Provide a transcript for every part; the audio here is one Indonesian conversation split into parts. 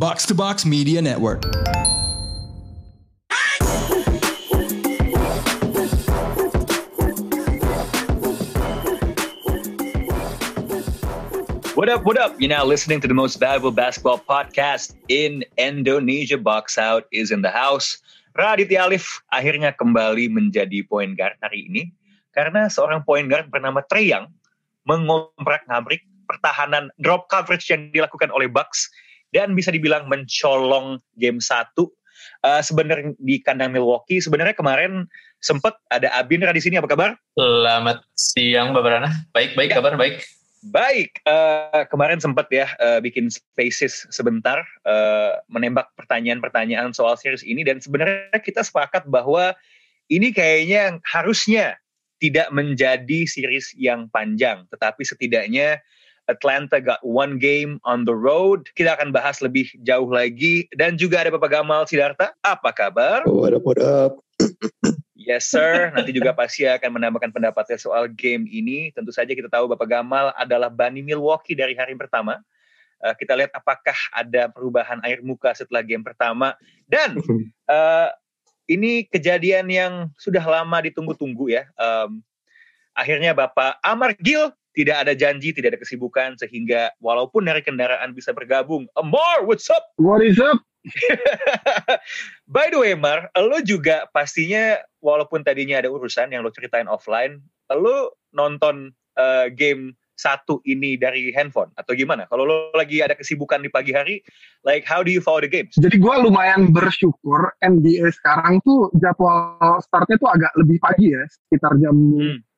Box to Box Media Network. What up, what up? You're now listening to the most valuable basketball podcast in Indonesia. Box Out is in the house. Raditya Alif akhirnya kembali menjadi point guard hari ini karena seorang point guard bernama Trey Young mengomprak-ngabrik pertahanan drop coverage yang dilakukan oleh Bucks dan bisa dibilang mencolong game satu uh, sebenarnya di kandang Milwaukee. Sebenarnya kemarin sempat ada Abinra di sini. Apa kabar? Selamat siang, Mbak Barana. Baik, baik, ya. kabar baik. Baik, uh, kemarin sempat ya uh, bikin spaces sebentar uh, menembak pertanyaan-pertanyaan soal series ini dan sebenarnya kita sepakat bahwa ini kayaknya harusnya tidak menjadi series yang panjang, tetapi setidaknya Atlanta got one game on the road. Kita akan bahas lebih jauh lagi dan juga ada Bapak Gamal Sidarta. Apa kabar? What up, what up? Yes sir, nanti juga pasti akan menambahkan pendapatnya soal game ini. Tentu saja kita tahu Bapak Gamal adalah Bani Milwaukee dari hari pertama. Uh, kita lihat apakah ada perubahan air muka setelah game pertama. Dan uh, ini kejadian yang sudah lama ditunggu-tunggu ya. Um, akhirnya Bapak Amar Gil tidak ada janji, tidak ada kesibukan sehingga walaupun dari kendaraan bisa bergabung. Amar, what's up? What is up? By the way, Mar, lo juga pastinya walaupun tadinya ada urusan yang lo ceritain offline, lo nonton uh, game satu ini dari handphone atau gimana? Kalau lo lagi ada kesibukan di pagi hari, like how do you follow the games? Jadi gue lumayan bersyukur NBA sekarang tuh jadwal startnya tuh agak lebih pagi ya, sekitar jam hmm.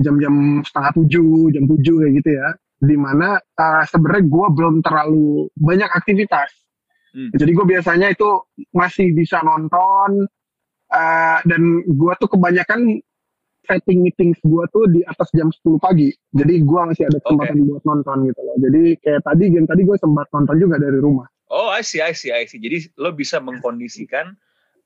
Jam-jam setengah tujuh, jam tujuh kayak gitu ya. Di mana uh, sebenarnya gue belum terlalu banyak aktivitas Hmm. Jadi gue biasanya itu masih bisa nonton uh, dan gue tuh kebanyakan setting meetings gue tuh di atas jam 10 pagi. Jadi gue masih ada kesempatan okay. buat nonton gitu loh. Jadi kayak tadi game tadi gue sempat nonton juga dari rumah. Oh, I see, I see, I see. Jadi lo bisa mengkondisikan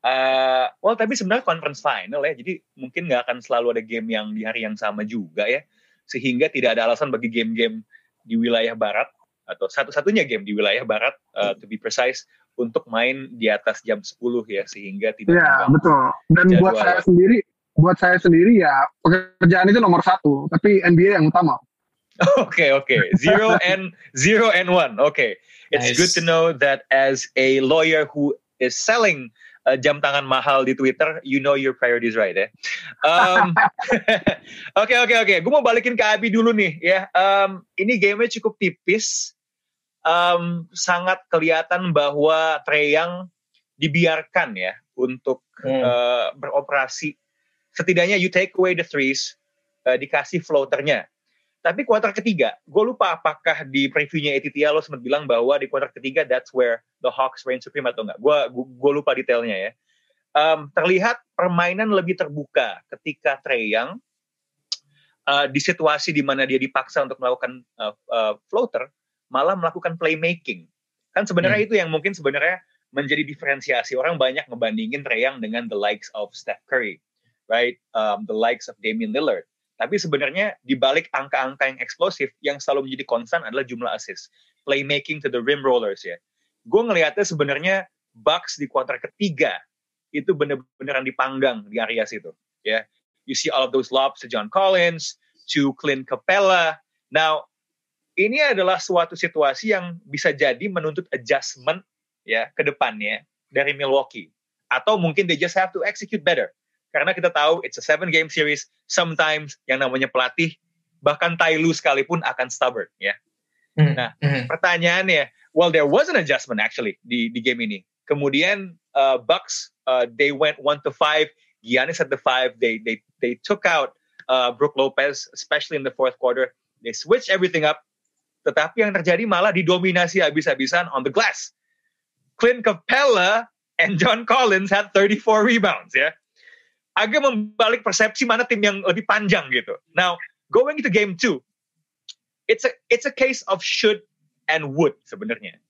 uh, well tapi sebenarnya conference final ya. Jadi mungkin nggak akan selalu ada game yang di hari yang sama juga ya. Sehingga tidak ada alasan bagi game-game di wilayah barat atau satu-satunya game di wilayah barat uh, to be precise untuk main di atas jam 10 ya sehingga tidak Ya, betul. Dan buat saya sendiri buat saya sendiri ya pekerjaan itu nomor satu, tapi NBA yang utama. Oke okay, oke, okay. zero and zero and one. Oke, okay. it's nice. good to know that as a lawyer who is selling uh, jam tangan mahal di Twitter, you know your priorities right ya. Oke oke oke, gue mau balikin ke Abi dulu nih ya. Um, ini gamenya cukup tipis, um, sangat kelihatan bahwa Treyang dibiarkan ya untuk hmm. uh, beroperasi. Setidaknya you take away the threes, uh, dikasih floaternya. Tapi kuarter ketiga, gue lupa apakah di previewnya Etitia lo sempat bilang bahwa di kuarter ketiga that's where the Hawks reign supreme atau enggak. Gue gue lupa detailnya ya. Um, terlihat permainan lebih terbuka ketika Trey Young uh, di situasi di mana dia dipaksa untuk melakukan uh, uh, floater, malah melakukan playmaking. Kan sebenarnya hmm. itu yang mungkin sebenarnya menjadi diferensiasi orang banyak ngebandingin Trey Young dengan the likes of Steph Curry, right? Um, the likes of Damian Lillard tapi sebenarnya di balik angka-angka yang eksplosif, yang selalu menjadi konstan adalah jumlah assist. Playmaking to the rim rollers ya. Gue ngelihatnya sebenarnya Bucks di kuarter ketiga itu bener-beneran dipanggang di area situ. Ya, you see all of those lobs to John Collins, to Clint Capella. Now, ini adalah suatu situasi yang bisa jadi menuntut adjustment ya ke depannya dari Milwaukee. Atau mungkin they just have to execute better karena kita tahu it's a seven game series. Sometimes yang namanya pelatih bahkan Tai Lu sekalipun akan stubborn ya. Mm. nah mm. pertanyaannya well there was an adjustment actually di di game ini. Kemudian uh, Bucks uh, they went one to five. Giannis at the five. They they they took out uh, Brook Lopez especially in the fourth quarter. They switched everything up. Tetapi yang terjadi malah didominasi habis-habisan on the glass. Clint Capella and John Collins had 34 rebounds ya agak membalik persepsi mana tim yang lebih panjang gitu. Now, going into game two, it's a it's a case of should and would sebenarnya.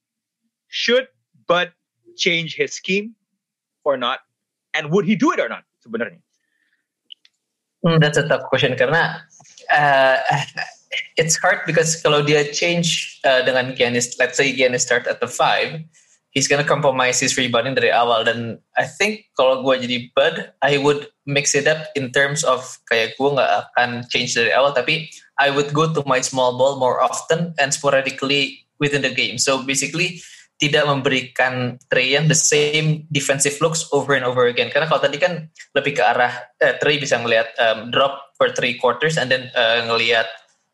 Should but change his scheme or not, and would he do it or not sebenarnya? Hmm, that's a tough question karena uh, it's hard because kalau dia change uh, dengan Giannis, let's say Giannis start at the five, he's gonna compromise his rebounding dari awal. Dan I think kalau gue jadi Bud I would mix it up in terms of kayak gue nggak akan change dari awal tapi I would go to my small ball more often and sporadically within the game. So basically tidak memberikan Trey yang the same defensive looks over and over again. Karena kalau tadi kan lebih ke arah eh, Trey bisa ngelihat um, drop for three quarters and then uh, ngelihat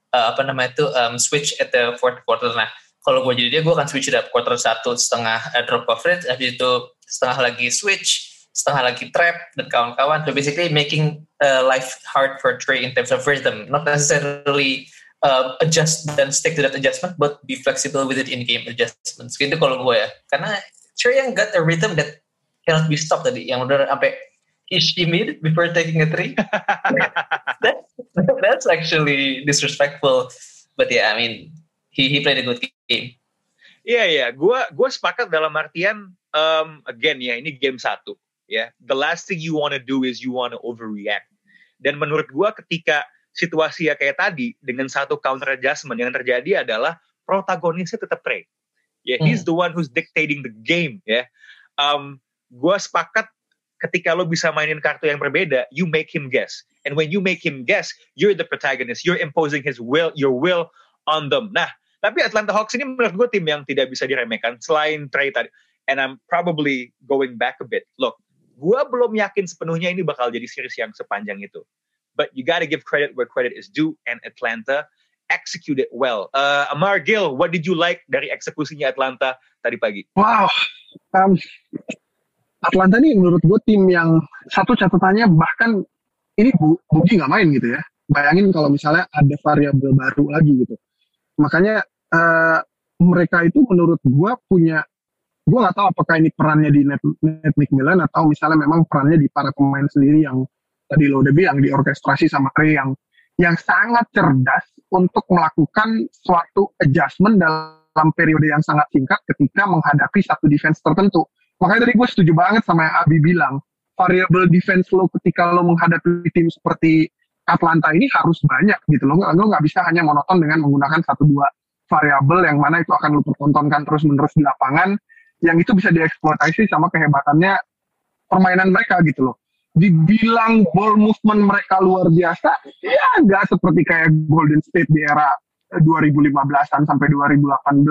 uh, apa namanya itu um, switch at the fourth quarter. Nah kalau gue jadi dia gue akan switch up. Quarter satu setengah uh, drop coverage habis itu setengah lagi switch setengah lagi trap dan kawan-kawan. So basically making uh, life hard for Trey in terms of rhythm. Not necessarily uh, adjust dan stick to that adjustment but be flexible with it in game adjustments. Gitu kalau gue ya. Karena Trey yang got a rhythm that cannot be stopped tadi. Yang udah sampai he shimmied before taking a three. That, that's actually disrespectful. But yeah I mean he he played a good game. Iya yeah, iya, yeah. gua gua sepakat dalam artian um, again ya ini game satu ya. Yeah. The last thing you wanna do is you wanna overreact. Dan menurut gua ketika situasi ya kayak tadi dengan satu counter adjustment yang terjadi adalah protagonisnya tetap Trey. Ya, yeah, hmm. he's the one who's dictating the game ya. Yeah. Um, gua sepakat ketika lo bisa mainin kartu yang berbeda, you make him guess. And when you make him guess, you're the protagonist. You're imposing his will, your will on them. Nah, tapi Atlanta Hawks ini menurut gue tim yang tidak bisa diremehkan selain Trey tadi. And I'm probably going back a bit. Look, gue belum yakin sepenuhnya ini bakal jadi series yang sepanjang itu. But you gotta give credit where credit is due, and Atlanta executed well. Uh, Amar Gill, what did you like dari eksekusinya Atlanta tadi pagi? Wow, um, Atlanta ini menurut gue tim yang satu catatannya bahkan ini Bu, Bugi nggak main gitu ya. Bayangin kalau misalnya ada variabel baru lagi gitu. Makanya uh, mereka itu menurut gue punya gue nggak tahu apakah ini perannya di Net, Net McMillan atau misalnya memang perannya di para pemain sendiri yang tadi lo udah bilang di orkestrasi sama Trey yang yang sangat cerdas untuk melakukan suatu adjustment dalam periode yang sangat singkat ketika menghadapi satu defense tertentu. Makanya tadi gue setuju banget sama yang Abi bilang, variable defense lo ketika lo menghadapi tim seperti Atlanta ini harus banyak gitu lo. Lo nggak bisa hanya monoton dengan menggunakan satu dua variabel yang mana itu akan lu pertontonkan terus menerus di lapangan yang itu bisa dieksploitasi sama kehebatannya permainan mereka gitu loh. Dibilang ball movement mereka luar biasa ya nggak seperti kayak Golden State di era 2015an sampai 2018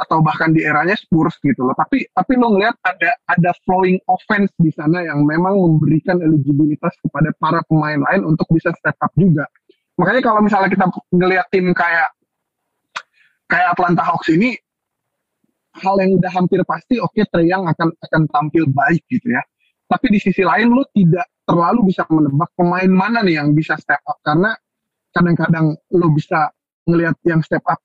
atau bahkan di eranya Spurs gitu loh. Tapi tapi lo ngeliat ada ada flowing offense di sana yang memang memberikan eligibilitas kepada para pemain lain untuk bisa step up juga. Makanya kalau misalnya kita ngeliat tim kayak kayak Atlanta Hawks ini hal yang udah hampir pasti oke okay, Trey Young akan akan tampil baik gitu ya. Tapi di sisi lain lu tidak terlalu bisa menebak pemain mana nih yang bisa step up karena kadang-kadang lu bisa ngelihat yang step up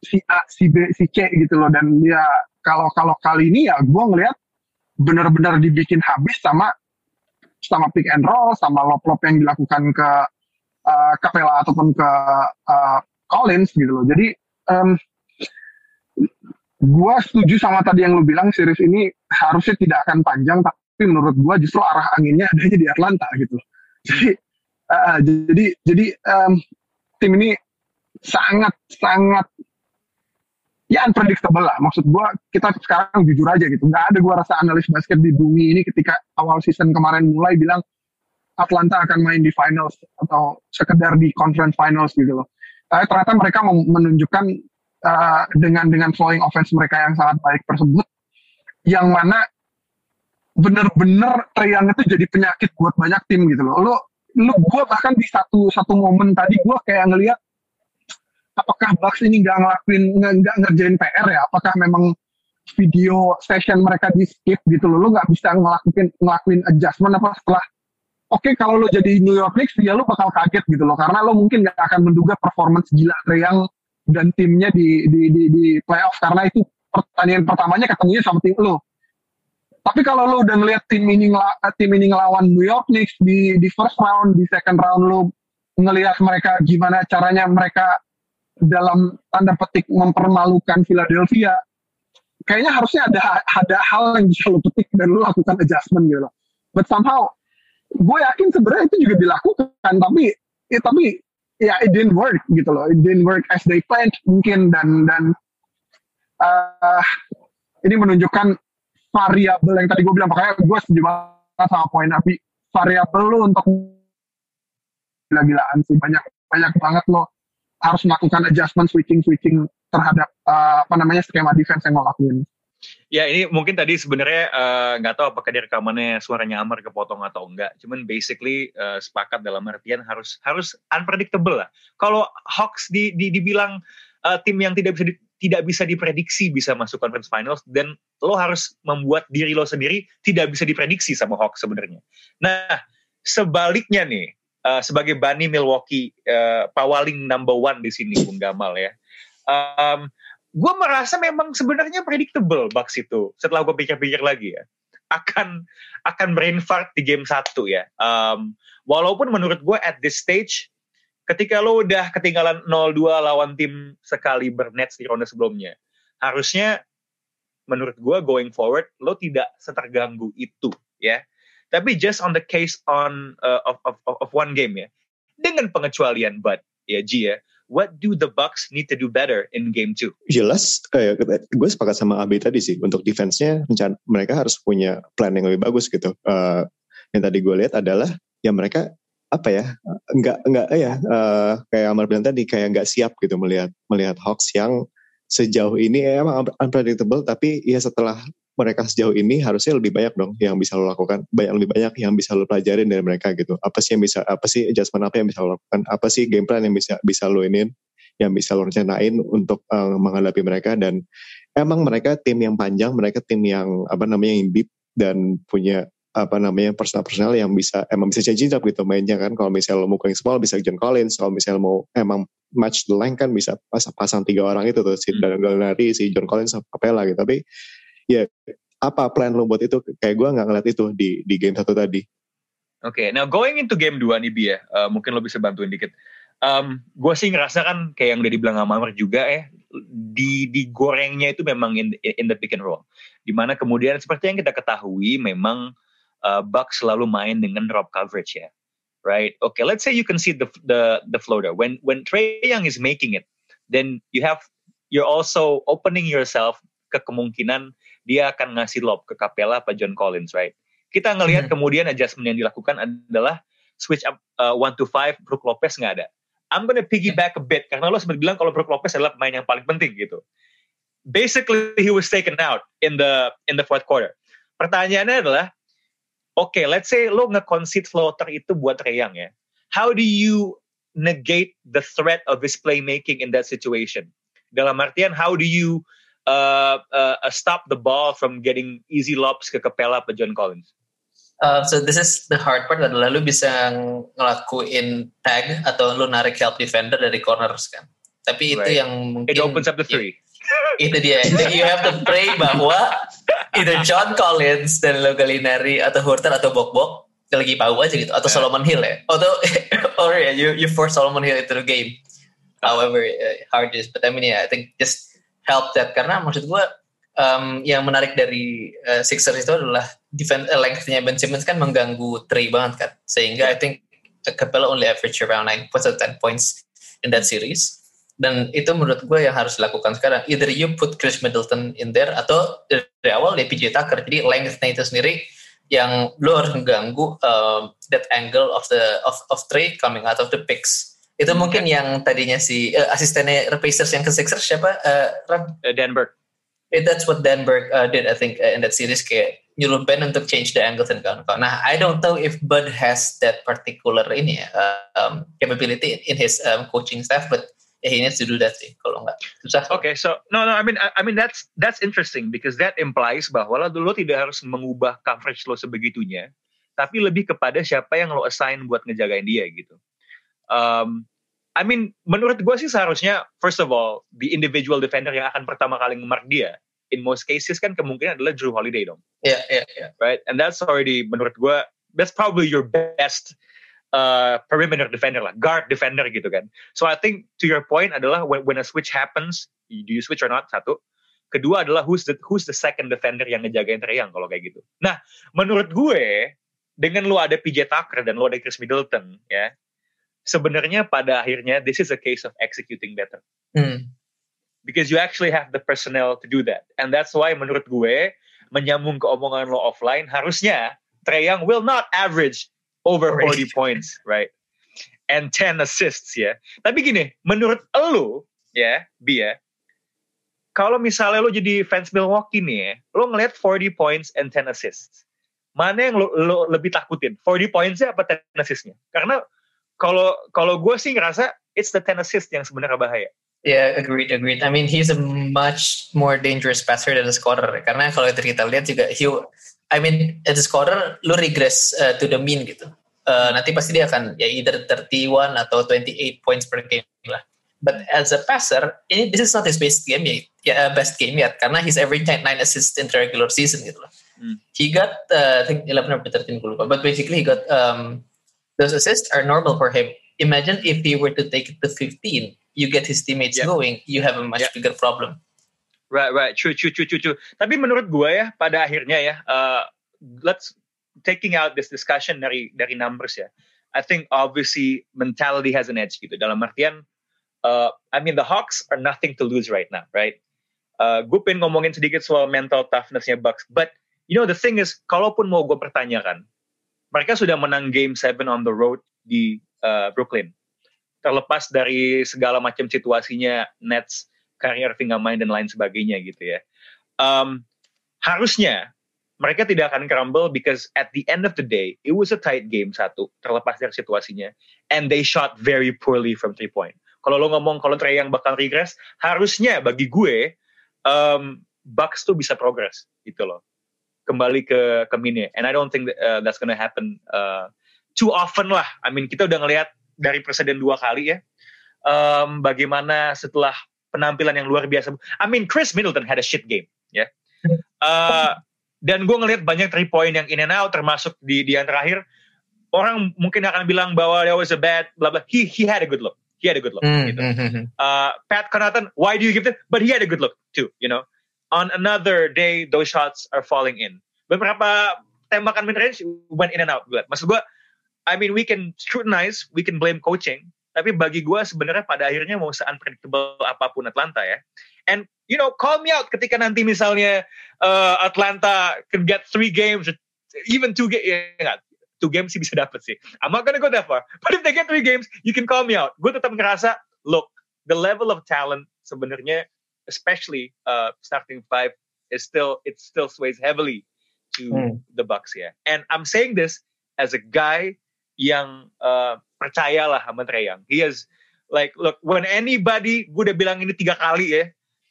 si A, si B, si C gitu loh dan dia kalau kalau kali ini ya gue ngelihat benar-benar dibikin habis sama sama pick and roll sama lop-lop yang dilakukan ke uh, Capella ataupun ke uh, Collins gitu loh. Jadi um, gue setuju sama tadi yang lu bilang series ini harusnya tidak akan panjang tapi menurut gue justru arah anginnya adanya di Atlanta gitu. Jadi uh, jadi jadi um, tim ini sangat sangat ya unpredictable lah. Maksud gue kita sekarang jujur aja gitu. Nggak ada gue rasa analis basket di bumi ini ketika awal season kemarin mulai bilang Atlanta akan main di finals atau sekedar di conference finals gitu loh tapi ternyata mereka menunjukkan uh, dengan dengan flowing offense mereka yang sangat baik tersebut, yang mana bener-bener Triang itu jadi penyakit buat banyak tim gitu loh. Lo, lo gue bahkan di satu satu momen tadi gue kayak ngelihat apakah Bucks ini nggak ngelakuin nggak ngerjain PR ya? Apakah memang video session mereka di skip gitu loh? Lo nggak bisa ngelakuin ngelakuin adjustment apa setelah oke kalau lo jadi New York Knicks ya lo bakal kaget gitu loh karena lo mungkin nggak akan menduga performance gila Triang dan timnya di di di, di playoff karena itu pertandingan pertamanya ketemunya sama tim lo. Tapi kalau lo udah ngeliat tim ini tim ini ngelawan New York Knicks di di first round, di second round lo ngelihat mereka gimana caranya mereka dalam tanda petik mempermalukan Philadelphia. Kayaknya harusnya ada ada hal yang bisa lo petik dan lo lakukan adjustment gitu loh. But somehow gue yakin sebenarnya itu juga dilakukan tapi ya, tapi ya it didn't work gitu loh. It didn't work as they planned mungkin dan dan uh, ini menunjukkan variabel yang tadi gue bilang. Makanya gue setuju banget sama poin Api variabel lo untuk gila-gilaan sih. Banyak banyak banget lo harus melakukan adjustment switching switching terhadap uh, apa namanya skema defense yang lo lakuin. Ya ini mungkin tadi sebenarnya eh, nggak uh, tahu apakah di rekamannya suaranya Amar kepotong atau enggak. Cuman basically uh, sepakat dalam artian harus harus unpredictable lah. Kalau Hawks di, di dibilang uh, tim yang tidak bisa di, tidak bisa diprediksi bisa masuk conference finals dan lo harus membuat diri lo sendiri tidak bisa diprediksi sama Hawks sebenarnya. Nah sebaliknya nih uh, sebagai Bani Milwaukee uh, pawaling number one di sini Bung Gamal ya. Um, gue merasa memang sebenarnya predictable Bucks itu. Setelah gue pikir-pikir lagi ya. Akan akan brain fart di game satu ya. Um, walaupun menurut gue at this stage ketika lo udah ketinggalan 0-2 lawan tim sekali bernets di ronde sebelumnya harusnya menurut gue going forward lo tidak seterganggu itu ya. Tapi just on the case on uh, of, of, of one game ya. Dengan pengecualian but ya G ya what do the Bucks need to do better in game two? Jelas, eh, gue sepakat sama Abi tadi sih. Untuk defense-nya, mereka harus punya plan yang lebih bagus gitu. Uh, yang tadi gue lihat adalah ya mereka apa ya nggak nggak ya uh, kayak Amar bilang tadi kayak nggak siap gitu melihat melihat Hawks yang sejauh ini emang unpredictable tapi ya setelah mereka sejauh ini harusnya lebih banyak dong yang bisa lo lakukan. Banyak lebih banyak yang bisa lo pelajarin dari mereka gitu. Apa sih yang bisa apa sih adjustment apa yang bisa lo lakukan? Apa sih game plan yang bisa bisa lo ini yang bisa lo rencanain untuk uh, menghadapi mereka? Dan emang mereka tim yang panjang mereka tim yang apa namanya yang deep dan punya apa namanya personal-personal yang bisa emang bisa change up gitu mainnya kan. Kalau misalnya lo mau yang small bisa John Collins. Kalau misalnya mau emang match the line kan bisa pas, pasang tiga orang itu tuh si hmm. Gallinari si John Collins sama Capella gitu. Tapi ya apa plan lo buat itu kayak gue nggak ngeliat itu di di game satu tadi Oke, okay, now going into game 2 nih Bi ya, uh, mungkin lo bisa bantuin dikit. Um, gue sih ngerasa kan kayak yang udah dibilang sama Amar juga ya, di digorengnya itu memang in, in the pick and roll. Di mana kemudian seperti yang kita ketahui memang uh, Bucks selalu main dengan drop coverage ya, right? Okay, let's say you can see the the the floater when when Trey Young is making it, then you have you're also opening yourself ke kemungkinan dia akan ngasih lob ke Capella apa John Collins, right? Kita ngelihat hmm. kemudian adjustment yang dilakukan adalah switch up uh, one to five, Brook Lopez nggak ada. I'm gonna piggyback a bit karena lo sempat bilang kalau Brook Lopez adalah pemain yang paling penting gitu. Basically he was taken out in the in the fourth quarter. Pertanyaannya adalah, oke, okay, let's say lo nge-concede floater itu buat Reyang ya. How do you negate the threat of his playmaking in that situation? Dalam artian, how do you uh, uh, stop the ball from getting easy lobs ke Capella atau John Collins? Uh, so this is the hard part adalah lu bisa ngelakuin tag atau lu narik help defender dari corners kan. Tapi itu right. yang mungkin it opens up the three. itu dia. you have to pray bahwa either John Collins dan lo Gallinari atau Hurter atau Bok Bok lagi pau aja gitu atau yeah. Solomon Hill ya. Atau or yeah, you you force Solomon Hill into the game. However uh, hard is, but I mean yeah, I think just help that. Karena maksud gue um, yang menarik dari uh, Sixers itu adalah defense uh, lengthnya Ben Simmons kan mengganggu Trey banget kan. Sehingga I think Capella only average around 9 points or 10 points in that series. Dan itu menurut gue yang harus dilakukan sekarang. Either you put Chris Middleton in there atau dari awal dia PJ Tucker. Jadi lengthnya itu sendiri yang lo harus mengganggu um, that angle of the of of Trey coming out of the picks itu mungkin yang tadinya si uh, asistennya Pacers yang ke Sixers siapa? Uh, Ram? Uh, Denver. It, that's what Denver uh, did I think uh, in that series kayak nyuruh Ben untuk change the angle dan kawan-kawan. Nah, I don't know if Bud has that particular ini ya, uh, um, capability in his um, coaching staff, but yeah, he needs to do that sih. Kalau nggak susah. Okay, so no no, I mean I, I mean that's that's interesting because that implies bahwa lo dulu tidak harus mengubah coverage lo sebegitunya, tapi lebih kepada siapa yang lo assign buat ngejagain dia gitu. Um, I mean, menurut gue sih seharusnya first of all the individual defender yang akan pertama kali ngemark dia in most cases kan kemungkinan adalah Drew Holiday dong. Iya, yeah, iya, yeah, iya. Yeah. Right? And that's already menurut gue that's probably your best uh, perimeter defender lah, guard defender gitu kan. So I think to your point adalah when, when a switch happens, do you switch or not? Satu. Kedua adalah who's the who's the second defender yang ngejagain Treyang kalau kayak gitu. Nah, menurut gue dengan lu ada PJ Tucker dan lu ada Chris Middleton ya, sebenarnya pada akhirnya this is a case of executing better. Hmm. because you actually have the personnel to do that. And that's why menurut gue menyambung ke omongan lo offline harusnya Trey Young will not average over 40 points, right? And 10 assists ya. Tapi gini, menurut lo ya, Bi ya, kalau misalnya lo jadi fans Milwaukee nih ya, lo ngeliat 40 points and 10 assists. Mana yang lo, lo lebih takutin? 40 points-nya apa 10 assist-nya? Karena kalau kalau gue sih ngerasa it's the 10 assist yang sebenarnya bahaya. Yeah, agreed, agreed. I mean, he's a much more dangerous passer than a scorer. Karena kalau kita lihat juga, he, I mean, as a scorer, lu regress uh, to the mean gitu. Uh, nanti pasti dia akan ya either 31 atau 28 points per game lah. But as a passer, ini this is not his best game ya, ya best game yet karena he's averaging 9 assists in the regular season gitu lah. Hmm. He got uh, I think 11 or 13 gue lupa, but basically he got um, those assists are normal for him. Imagine if he were to take it to 15 you get his teammates yeah. going, you have a much yeah. bigger problem. Right, right, true, true, true, true, true. Tapi menurut gue ya, pada akhirnya ya, uh, let's taking out this discussion dari dari numbers ya. I think obviously mentality has an edge gitu. Dalam artian, uh, I mean the Hawks are nothing to lose right now, right? Uh, gue pengen ngomongin sedikit soal mental toughnessnya Bucks, but you know the thing is, kalaupun mau gue pertanyakan, mereka sudah menang game 7 on the road di uh, Brooklyn. Terlepas dari segala macam situasinya Nets Kyrie Irving main dan lain sebagainya gitu ya. Um, harusnya mereka tidak akan crumble because at the end of the day it was a tight game satu terlepas dari situasinya and they shot very poorly from three point kalau lo ngomong kalau Trey yang bakal regress harusnya bagi gue um, Bucks tuh bisa progress gitu loh kembali ke ke mini and I don't think that, uh, that's gonna happen uh, too often lah I mean kita udah ngelihat dari presiden dua kali ya. Um, bagaimana setelah penampilan yang luar biasa. I mean Chris Middleton had a shit game, ya. Uh, dan gue ngelihat banyak three point yang in and out, termasuk di di yang terakhir. Orang mungkin akan bilang bahwa there was a bad, blah blah. He he had a good look. He had a good look. Mm, gitu. Uh, Pat Connaughton, why do you give it? But he had a good look too. You know, on another day those shots are falling in. Beberapa tembakan mid range went in and out. Maksud gue I mean we can scrutinize, we can blame coaching, tapi bagi gue sebenarnya pada akhirnya mau se-unpredictable apa pun Atlanta ya. And you know, call me out ketika nanti misalnya uh, Atlanta can get three games, even two games, ya, two games sih bisa dapet sih. I'm not gonna go that far. But if they get three games, you can call me out. Gue tetap ngerasa, look, the level of talent sebenarnya, especially uh, starting five, is still it still sways heavily to hmm. the Bucks ya. And I'm saying this as a guy yang uh, percayalah sama Trey Young. He is like look when anybody gue udah bilang ini tiga kali ya.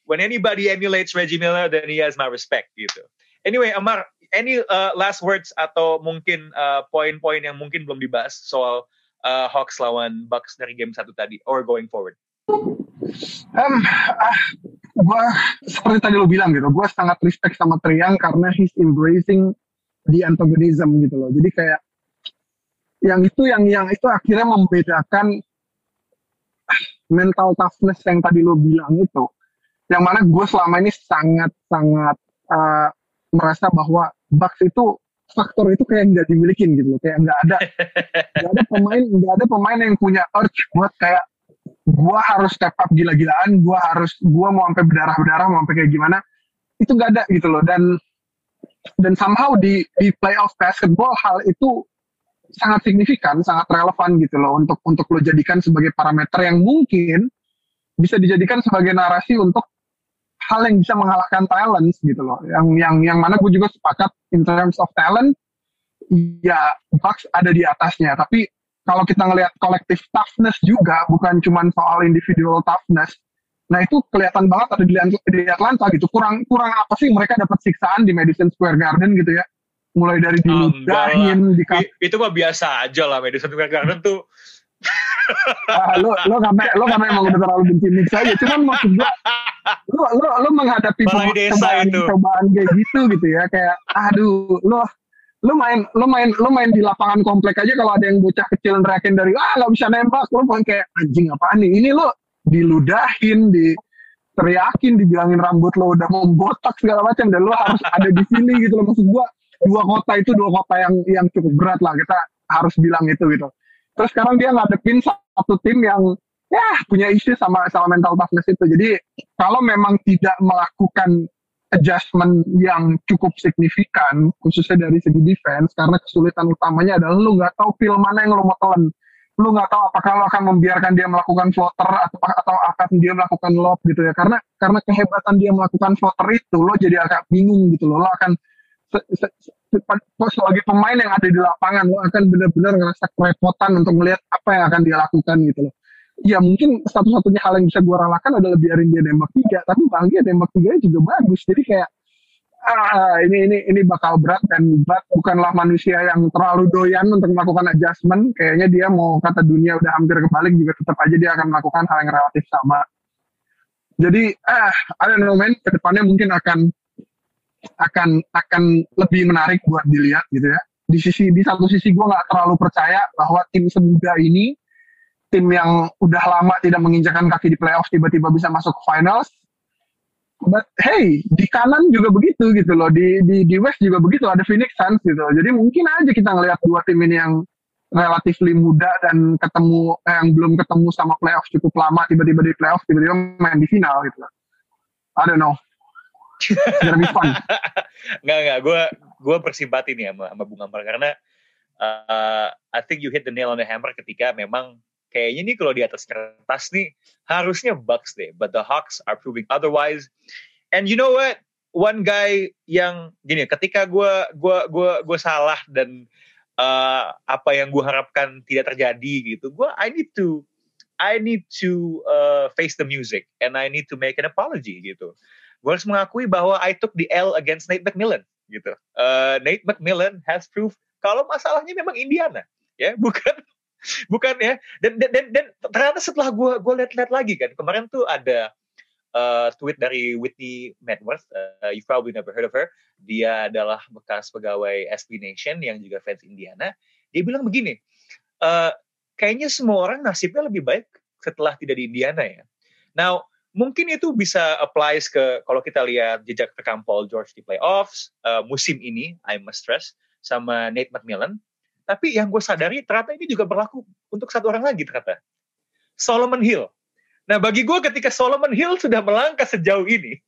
When anybody emulates Reggie Miller, then he has my respect gitu. Anyway, Amar, any uh, last words atau mungkin uh, poin-poin yang mungkin belum dibahas soal uh, Hawks lawan Bucks dari game satu tadi or going forward? Um, ah, gue seperti tadi lo bilang gitu, gue sangat respect sama Triang karena he's embracing the antagonism gitu loh. Jadi kayak yang itu yang yang itu akhirnya membedakan mental toughness yang tadi lo bilang itu yang mana gue selama ini sangat sangat uh, merasa bahwa Bucks itu faktor itu kayak nggak dimilikin gitu loh kayak nggak ada nggak ada pemain nggak ada pemain yang punya urge buat kayak gue harus step up gila-gilaan gue harus gue mau sampai berdarah berdarah mau sampai kayak gimana itu nggak ada gitu loh dan dan somehow di di playoff basketball hal itu sangat signifikan, sangat relevan gitu loh untuk untuk lo jadikan sebagai parameter yang mungkin bisa dijadikan sebagai narasi untuk hal yang bisa mengalahkan talent gitu loh. Yang yang yang mana gue juga sepakat in terms of talent ya Bucks ada di atasnya, tapi kalau kita ngelihat kolektif toughness juga bukan cuma soal individual toughness. Nah itu kelihatan banget ada di, di Atlanta gitu. Kurang kurang apa sih mereka dapat siksaan di Madison Square Garden gitu ya mulai dari diludahin di itu mah biasa aja lah Madison Square Garden tuh ah, lo lo karena lo karena emang udah terlalu benci Knicks aja cuman maksud gua lo lo lo menghadapi cobaan, cobaan kayak gitu gitu ya kayak aduh lo lo main lo main lo main di lapangan komplek aja kalau ada yang bocah kecil nerakin dari ah nggak bisa nembak main kayak anjing apaan nih ini lo diludahin di teriakin dibilangin rambut lo udah membotak segala macam dan lo harus ada di sini gitu lo maksud gua dua kota itu dua kota yang yang cukup berat lah kita harus bilang itu gitu. Terus sekarang dia ngadepin satu tim yang ya punya isu sama sama mental toughness itu. Jadi kalau memang tidak melakukan adjustment yang cukup signifikan, khususnya dari segi defense, karena kesulitan utamanya adalah lu nggak tahu feel mana yang lu mau telan. Lu nggak tahu apakah lu akan membiarkan dia melakukan floater atau atau akan dia melakukan lob gitu ya. Karena karena kehebatan dia melakukan floater itu, lo jadi agak bingung gitu loh. Lo akan sebagai pemain yang ada di lapangan lo akan benar-benar ngerasa kerepotan untuk melihat apa yang akan dia lakukan gitu loh. Ya mungkin satu-satunya hal yang bisa gue relakan adalah biarin dia nembak tiga, tapi bang dia nembak tiga juga bagus. Jadi kayak ah, ini ini ini bakal berat dan berat bukanlah manusia yang terlalu doyan untuk melakukan adjustment. Kayaknya dia mau kata dunia udah hampir kebalik juga tetap aja dia akan melakukan hal yang relatif sama. Jadi ah, ada don't know man, ke depannya mungkin akan akan akan lebih menarik buat dilihat gitu ya. Di sisi di satu sisi gue nggak terlalu percaya bahwa tim semuda ini tim yang udah lama tidak menginjakan kaki di playoff tiba-tiba bisa masuk finals. But hey, di kanan juga begitu gitu loh. Di di di West juga begitu ada Phoenix Suns gitu. Jadi mungkin aja kita ngelihat dua tim ini yang relatif muda dan ketemu eh, yang belum ketemu sama playoff cukup lama tiba-tiba di playoff tiba-tiba main di final gitu. I don't know. Gonna fun. nggak nggak, gue gue bersimpati nih sama, sama Bung Amar karena uh, I think you hit the nail on the hammer ketika memang kayaknya nih kalau di atas kertas nih harusnya Bucks deh, but the Hawks are proving otherwise. And you know what? One guy yang gini, ketika gue gua gua gua salah dan uh, apa yang gue harapkan tidak terjadi gitu, gue I need to I need to uh, face the music and I need to make an apology gitu gue harus mengakui bahwa I took the L against Nate McMillan gitu. Uh, Nate McMillan has proof kalau masalahnya memang Indiana, ya bukan bukan ya. Dan dan dan, dan ternyata setelah gue gue lihat-lihat lagi kan kemarin tuh ada uh, tweet dari Whitney Medworth, uh, you probably never heard of her. Dia adalah bekas pegawai SB Nation yang juga fans Indiana. Dia bilang begini, uh, kayaknya semua orang nasibnya lebih baik setelah tidak di Indiana ya. Now mungkin itu bisa applies ke kalau kita lihat jejak rekam Paul George di playoffs uh, musim ini I must stress sama Nate McMillan tapi yang gue sadari ternyata ini juga berlaku untuk satu orang lagi ternyata. Solomon Hill. Nah bagi gue ketika Solomon Hill sudah melangkah sejauh ini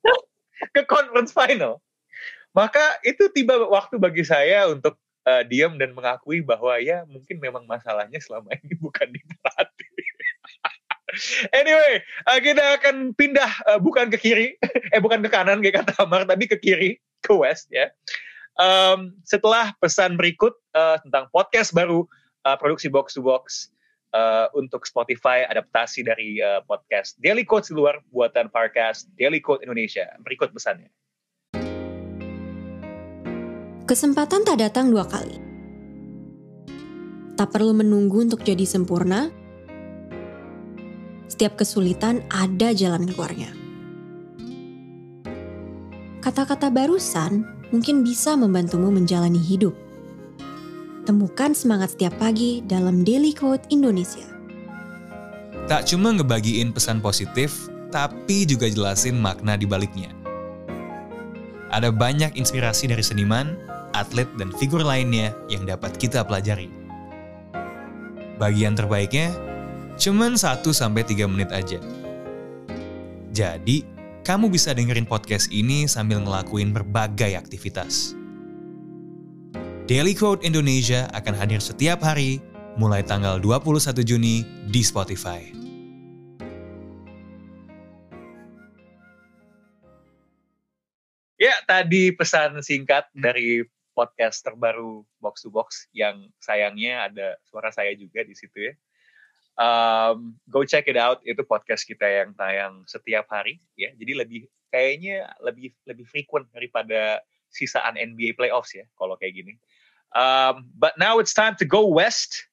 ke conference final maka itu tiba waktu bagi saya untuk uh, diam dan mengakui bahwa ya mungkin memang masalahnya selama ini bukan di pelatih anyway, uh, kita akan pindah uh, bukan ke kiri, eh bukan ke kanan kayak kata Amar, tapi ke kiri, ke west ya. Um, setelah pesan berikut uh, tentang podcast baru uh, produksi box to box uh, untuk Spotify adaptasi dari uh, podcast Daily Quotes di luar buatan Parcast Daily Quote Indonesia. Berikut pesannya. Kesempatan tak datang dua kali. Tak perlu menunggu untuk jadi sempurna setiap kesulitan ada jalan keluarnya. Kata-kata barusan mungkin bisa membantumu menjalani hidup. Temukan semangat setiap pagi dalam Daily Quote Indonesia. Tak cuma ngebagiin pesan positif, tapi juga jelasin makna di baliknya. Ada banyak inspirasi dari seniman, atlet, dan figur lainnya yang dapat kita pelajari. Bagian terbaiknya, Cuman 1-3 menit aja. Jadi, kamu bisa dengerin podcast ini sambil ngelakuin berbagai aktivitas. Daily Quote Indonesia akan hadir setiap hari mulai tanggal 21 Juni di Spotify. Ya, tadi pesan singkat dari podcast terbaru Box to Box yang sayangnya ada suara saya juga di situ ya um, go check it out. Itu podcast kita yang tayang setiap hari ya. Jadi lebih kayaknya lebih lebih frequent daripada sisaan NBA playoffs ya kalau kayak gini. Um, but now it's time to go west.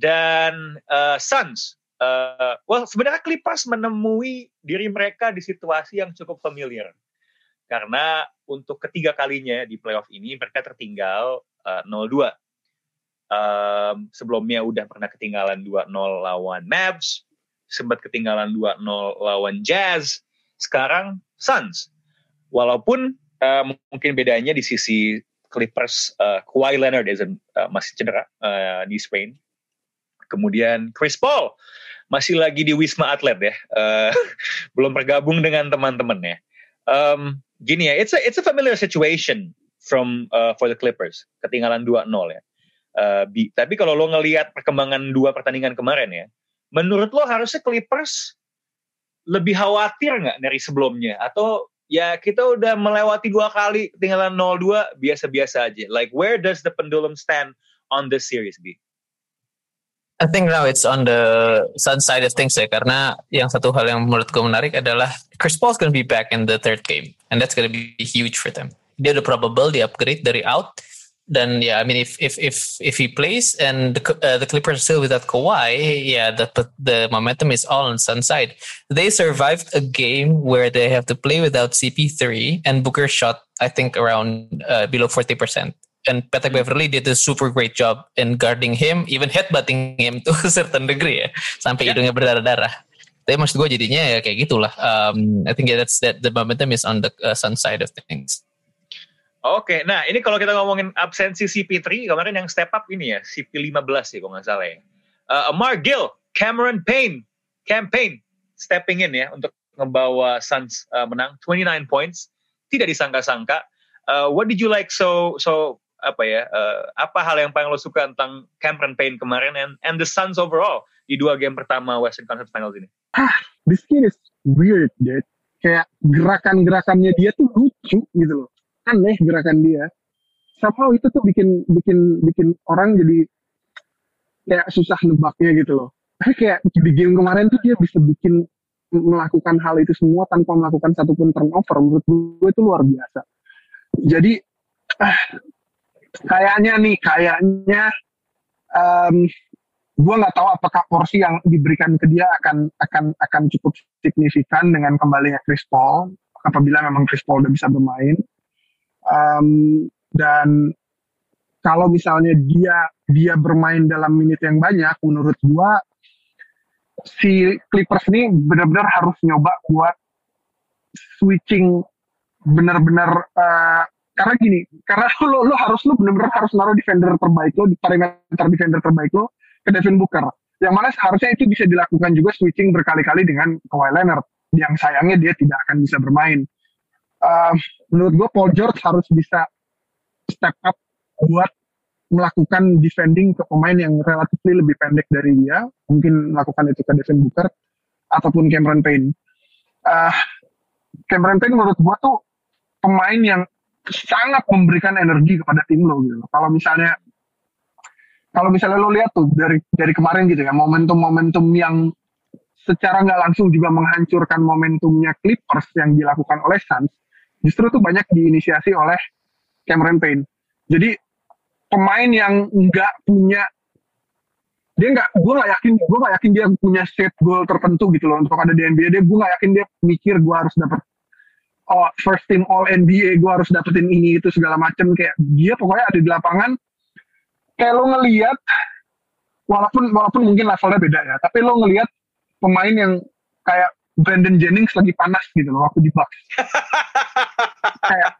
Dan uh, Suns uh, well sebenarnya Clippers menemui diri mereka di situasi yang cukup familiar. Karena untuk ketiga kalinya di playoff ini mereka tertinggal uh, 0-2 um, sebelumnya udah pernah ketinggalan 2-0 lawan Mavs, sempat ketinggalan 2-0 lawan Jazz, sekarang Suns. Walaupun uh, mungkin bedanya di sisi Clippers, uh, Kawhi Leonard is, uh, masih cedera uh, di Spain. Kemudian Chris Paul masih lagi di Wisma Atlet ya, uh, belum bergabung dengan teman-teman ya. Um, gini ya, it's a it's a familiar situation from uh, for the Clippers, ketinggalan 2-0 ya. Uh, bi, tapi kalau lo ngelihat perkembangan dua pertandingan kemarin ya, menurut lo harusnya Clippers lebih khawatir nggak dari sebelumnya atau ya kita udah melewati dua kali ketinggalan 0-2 biasa-biasa aja. Like where does the pendulum stand on this series B? I think now it's on the sun side of things ya karena yang satu hal yang menurutku menarik adalah Chris Paul's gonna be back in the third game and that's gonna be huge for them. Dia udah probable di upgrade dari out dan ya yeah, I mean if if if if he plays and the, uh, the Clippers still without Kawhi, yeah the the momentum is all on sun side. They survived a game where they have to play without CP3 and Booker shot I think around uh, below 40% and Patrick Beverly did a super great job in guarding him, even headbutting him to a certain degree ya, sampai yeah. hidungnya berdarah-darah. Tapi maksud gue jadinya ya kayak gitulah. Um, I think that's that the momentum is on the uh, sun side of things. Oke, nah ini kalau kita ngomongin absensi CP3 kemarin yang step up ini ya CP15 ya kalau nggak salah ya. Uh, Amar Gill, Cameron Payne, campaign stepping in ya untuk ngebawa Suns uh, menang 29 points. Tidak disangka-sangka. Uh, what did you like so so apa ya uh, apa hal yang paling lo suka tentang Cameron Payne kemarin and and the Suns overall di dua game pertama Western Conference Finals ini? Ah, this game is weird, dude. Kayak gerakan-gerakannya dia tuh lucu gitu loh. Aneh gerakan dia. Somehow itu tuh bikin bikin bikin orang jadi kayak susah nebaknya gitu loh. Tapi kayak di game kemarin tuh dia bisa bikin melakukan hal itu semua tanpa melakukan satupun turnover. Menurut gue itu luar biasa. Jadi ah, kayaknya nih kayaknya um, gue nggak tahu apakah porsi yang diberikan ke dia akan akan akan cukup signifikan dengan kembalinya Chris Paul apabila memang Chris Paul udah bisa bermain um, dan kalau misalnya dia dia bermain dalam menit yang banyak menurut gue si Clippers ini benar-benar harus nyoba buat switching benar-benar uh, karena gini karena lo lo harus lo benar-benar harus naruh defender terbaik lo di perimeter defender terbaik lo ke Devin Booker. Yang mana seharusnya itu bisa dilakukan juga switching berkali-kali dengan Kawhi Leonard yang sayangnya dia tidak akan bisa bermain. Uh, menurut gue Paul George harus bisa step up buat melakukan defending ke pemain yang relatif lebih pendek dari dia mungkin melakukan itu ke Devin Booker ataupun Cameron Payne uh, Cameron Payne menurut gue tuh pemain yang sangat memberikan energi kepada tim lo gitu. Kalau misalnya kalau misalnya lo lihat tuh dari dari kemarin gitu ya momentum-momentum yang secara nggak langsung juga menghancurkan momentumnya Clippers yang dilakukan oleh Suns justru tuh banyak diinisiasi oleh Cameron Payne. Jadi pemain yang nggak punya dia nggak gue nggak yakin gue nggak yakin dia punya set goal tertentu gitu loh. Untuk ada di NBA dia gue nggak yakin dia mikir gue harus dapat oh, first team all NBA gue harus dapetin ini itu segala macem. Kayak dia pokoknya ada di lapangan. Kayak lo ngelihat walaupun walaupun mungkin levelnya beda ya tapi lo ngelihat pemain yang kayak Brandon Jennings lagi panas gitu loh waktu di Bucks. Kayak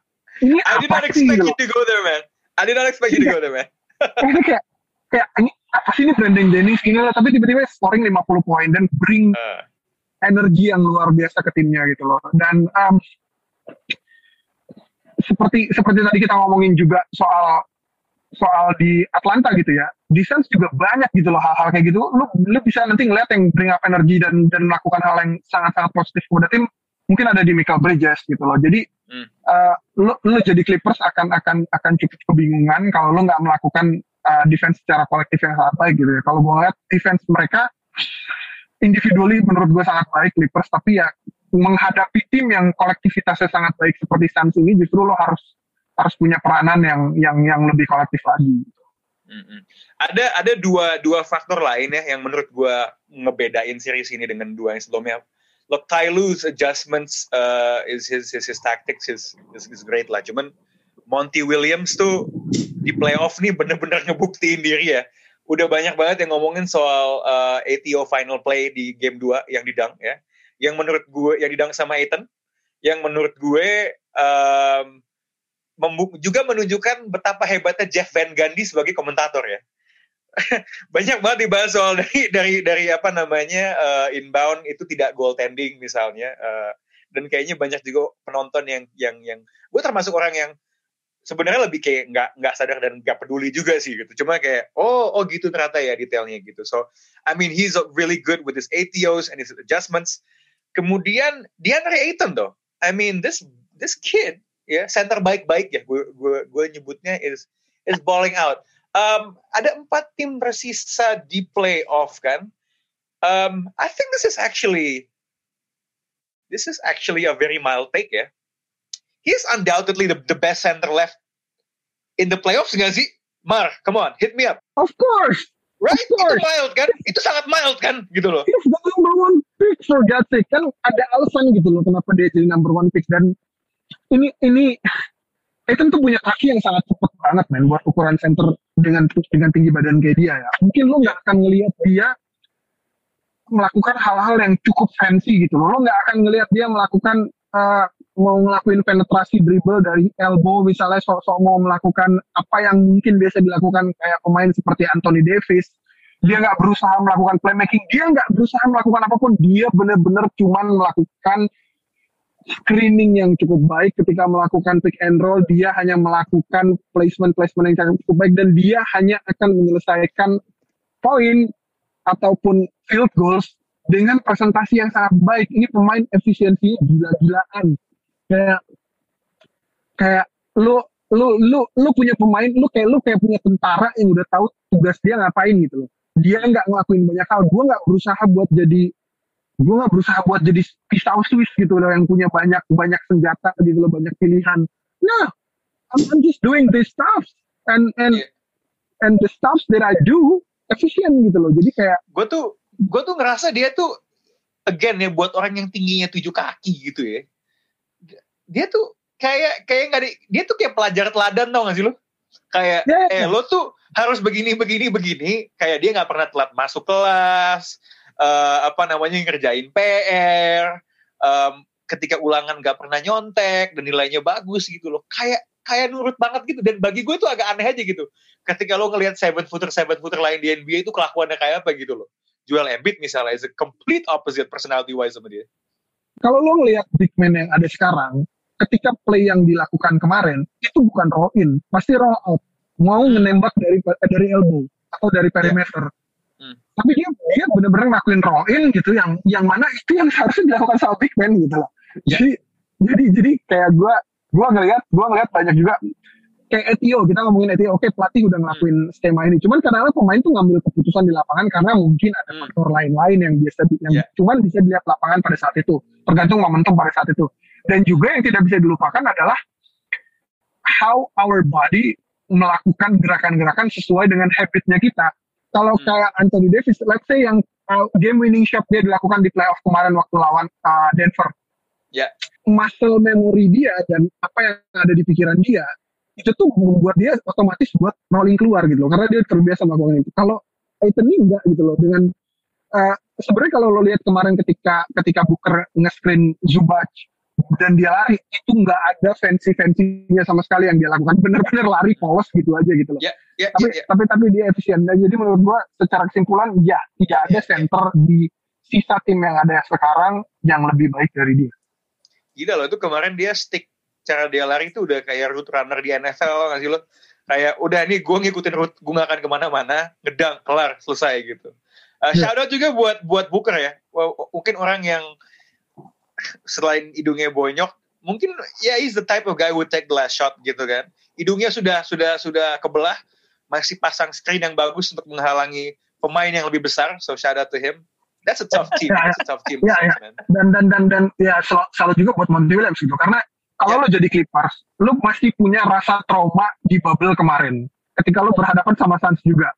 ini I did not expect gitu you to go there man. I did not expect you to go there man. Ini kayak kayak ini apa sih ini Brandon Jennings gini lah tapi tiba-tiba scoring 50 poin dan bring uh. energi yang luar biasa ke timnya gitu loh. Dan um, seperti seperti tadi kita ngomongin juga soal soal di Atlanta gitu ya, di Suns juga banyak gitu loh hal-hal kayak gitu. Lu lu bisa nanti ngeliat yang bring up energi dan dan melakukan hal yang sangat-sangat positif kepada tim. Mungkin ada di Michael Bridges gitu loh. Jadi hmm. uh, lu lu jadi Clippers akan akan akan cukup kebingungan kalau lu nggak melakukan uh, defense secara kolektif yang sangat baik gitu ya. Kalau gue ngeliat defense mereka individually menurut gue sangat baik Clippers, tapi ya menghadapi tim yang kolektivitasnya sangat baik seperti Suns ini justru lo harus harus punya peranan yang yang yang lebih kolektif lagi. Mm-hmm. Ada ada dua dua faktor lain ya yang menurut gue ngebedain series ini dengan dua yang sebelumnya. Look, Ty Lue's adjustments uh, is his, his his tactics is, is is great lah. Cuman Monty Williams tuh di playoff nih bener-bener ngebuktiin diri ya. Udah banyak banget yang ngomongin soal uh, ATO final play di game 2 yang didang ya yang menurut gue yang didang sama Ethan yang menurut gue um, juga menunjukkan betapa hebatnya Jeff Van Gundy sebagai komentator ya. Banyak banget dibahas soal dari dari dari apa namanya uh, inbound itu tidak goaltending misalnya uh, dan kayaknya banyak juga penonton yang yang yang gue termasuk orang yang sebenarnya lebih kayak nggak nggak sadar dan nggak peduli juga sih gitu. Cuma kayak oh oh gitu ternyata ya detailnya gitu. So I mean he's really good with his ATOs and his adjustments. Kemudian DeAndre Ayton tuh I mean this this kid ya center baik-baik ya gue gue gue nyebutnya is is balling out um, ada empat tim tersisa di playoff kan. Um, I think this is actually this is actually a very mild take ya. He's undoubtedly the, the best center left in the playoffs nggak sih? Mar, come on, hit me up. Of course. Right? Of course. Itu mild kan? Itu sangat mild kan? Gitu loh. He's the number one pick for God's sake. Kan ada alasan gitu loh kenapa dia jadi number one pick. Dan ini ini Aiton tuh punya kaki yang sangat cepat banget men buat ukuran center dengan dengan tinggi badan kayak dia ya. Mungkin lo nggak akan ngelihat dia melakukan hal-hal yang cukup fancy gitu. Lo nggak akan ngelihat dia melakukan uh, mau ngelakuin penetrasi dribble dari elbow misalnya sok-sok mau melakukan apa yang mungkin biasa dilakukan kayak pemain seperti Anthony Davis. Dia nggak berusaha melakukan playmaking, dia nggak berusaha melakukan apa pun. Dia benar-benar cuman melakukan screening yang cukup baik ketika melakukan pick and roll dia hanya melakukan placement placement yang cukup baik dan dia hanya akan menyelesaikan poin ataupun field goals dengan presentasi yang sangat baik. Ini pemain efisiensi gila-gilaan. Kayak kayak lu lu lu lu punya pemain lu kayak lu kayak punya tentara yang udah tahu tugas dia ngapain gitu loh. Dia nggak ngelakuin banyak hal. Gue nggak berusaha buat jadi gue gak berusaha buat jadi pisau Swiss gitu loh yang punya banyak banyak senjata gitu loh banyak pilihan. Nah I'm, I'm just doing this stuff and and yeah. and the stuff that I do efisien gitu loh. Jadi kayak gue tuh gue tuh ngerasa dia tuh again ya buat orang yang tingginya tujuh kaki gitu ya. Dia tuh kayak kayak nggak dia tuh kayak pelajar teladan tau gak sih lo kayak yeah. eh lo tuh harus begini begini begini. Kayak dia nggak pernah telat masuk kelas uh, apa namanya ngerjain PR, um, ketika ulangan gak pernah nyontek dan nilainya bagus gitu loh. Kayak kayak nurut banget gitu dan bagi gue itu agak aneh aja gitu. Ketika lo ngelihat seven footer seven footer lain di NBA itu kelakuannya kayak apa gitu loh. Joel Embiid misalnya is a complete opposite personality wise sama dia. Kalau lo ngelihat big man yang ada sekarang, ketika play yang dilakukan kemarin itu bukan roll in, pasti roll out. Mau menembak dari dari elbow atau dari perimeter. Yeah Hmm. Tapi dia dia benar-benar ngelakuin roll in gitu yang yang mana itu yang harusnya dilakukan sama big man gitu loh. Yeah. Jadi jadi jadi kayak gue gue ngelihat gue ngelihat banyak juga kayak Etio kita ngomongin Etio oke okay, pelatih udah ngelakuin hmm. skema ini cuman karena pemain tuh ngambil keputusan di lapangan karena mungkin ada hmm. faktor lain-lain yang biasa yang yeah. cuman bisa dilihat lapangan pada saat itu tergantung momentum pada saat itu dan juga yang tidak bisa dilupakan adalah how our body melakukan gerakan-gerakan sesuai dengan habitnya kita kalau hmm. kayak Anthony Davis, let's say yang uh, game winning shot dia dilakukan di playoff kemarin waktu lawan uh, Denver. Ya. Yeah. Muscle memory dia dan apa yang ada di pikiran dia itu tuh membuat dia otomatis buat rolling keluar gitu loh karena dia terbiasa melakukan itu. Kalau Aiton ini enggak gitu loh dengan uh, sebenarnya kalau lo lihat kemarin ketika ketika Booker nge-screen Zubac dan dia lari. Itu nggak ada fancy fancynya sama sekali yang dia lakukan. Bener-bener lari polos gitu aja gitu loh. Yeah, yeah, tapi yeah, yeah. tapi tapi dia efisien. Jadi menurut gua secara kesimpulan ya tidak ada center di sisa tim yang ada sekarang yang lebih baik dari dia. Gila loh itu kemarin dia stick. Cara dia lari itu udah kayak route runner di NFL nggak sih lo? Kayak udah nih gue ngikutin route gue gak akan ke mana-mana ngedang kelar selesai gitu. Uh, yeah. shout out juga buat buat Booker ya. Mungkin orang yang selain hidungnya bonyok, mungkin ya yeah, he's the type of guy who take the last shot gitu kan. Hidungnya sudah sudah sudah kebelah, masih pasang screen yang bagus untuk menghalangi pemain yang lebih besar. So shout out to him. That's a tough team. Ya, That's a tough team. Ya, ya. Dan dan dan dan ya salut juga buat Monty Williams gitu karena kalau ya. lo jadi Clippers, lo masih punya rasa trauma di bubble kemarin. Ketika lo berhadapan sama Suns juga.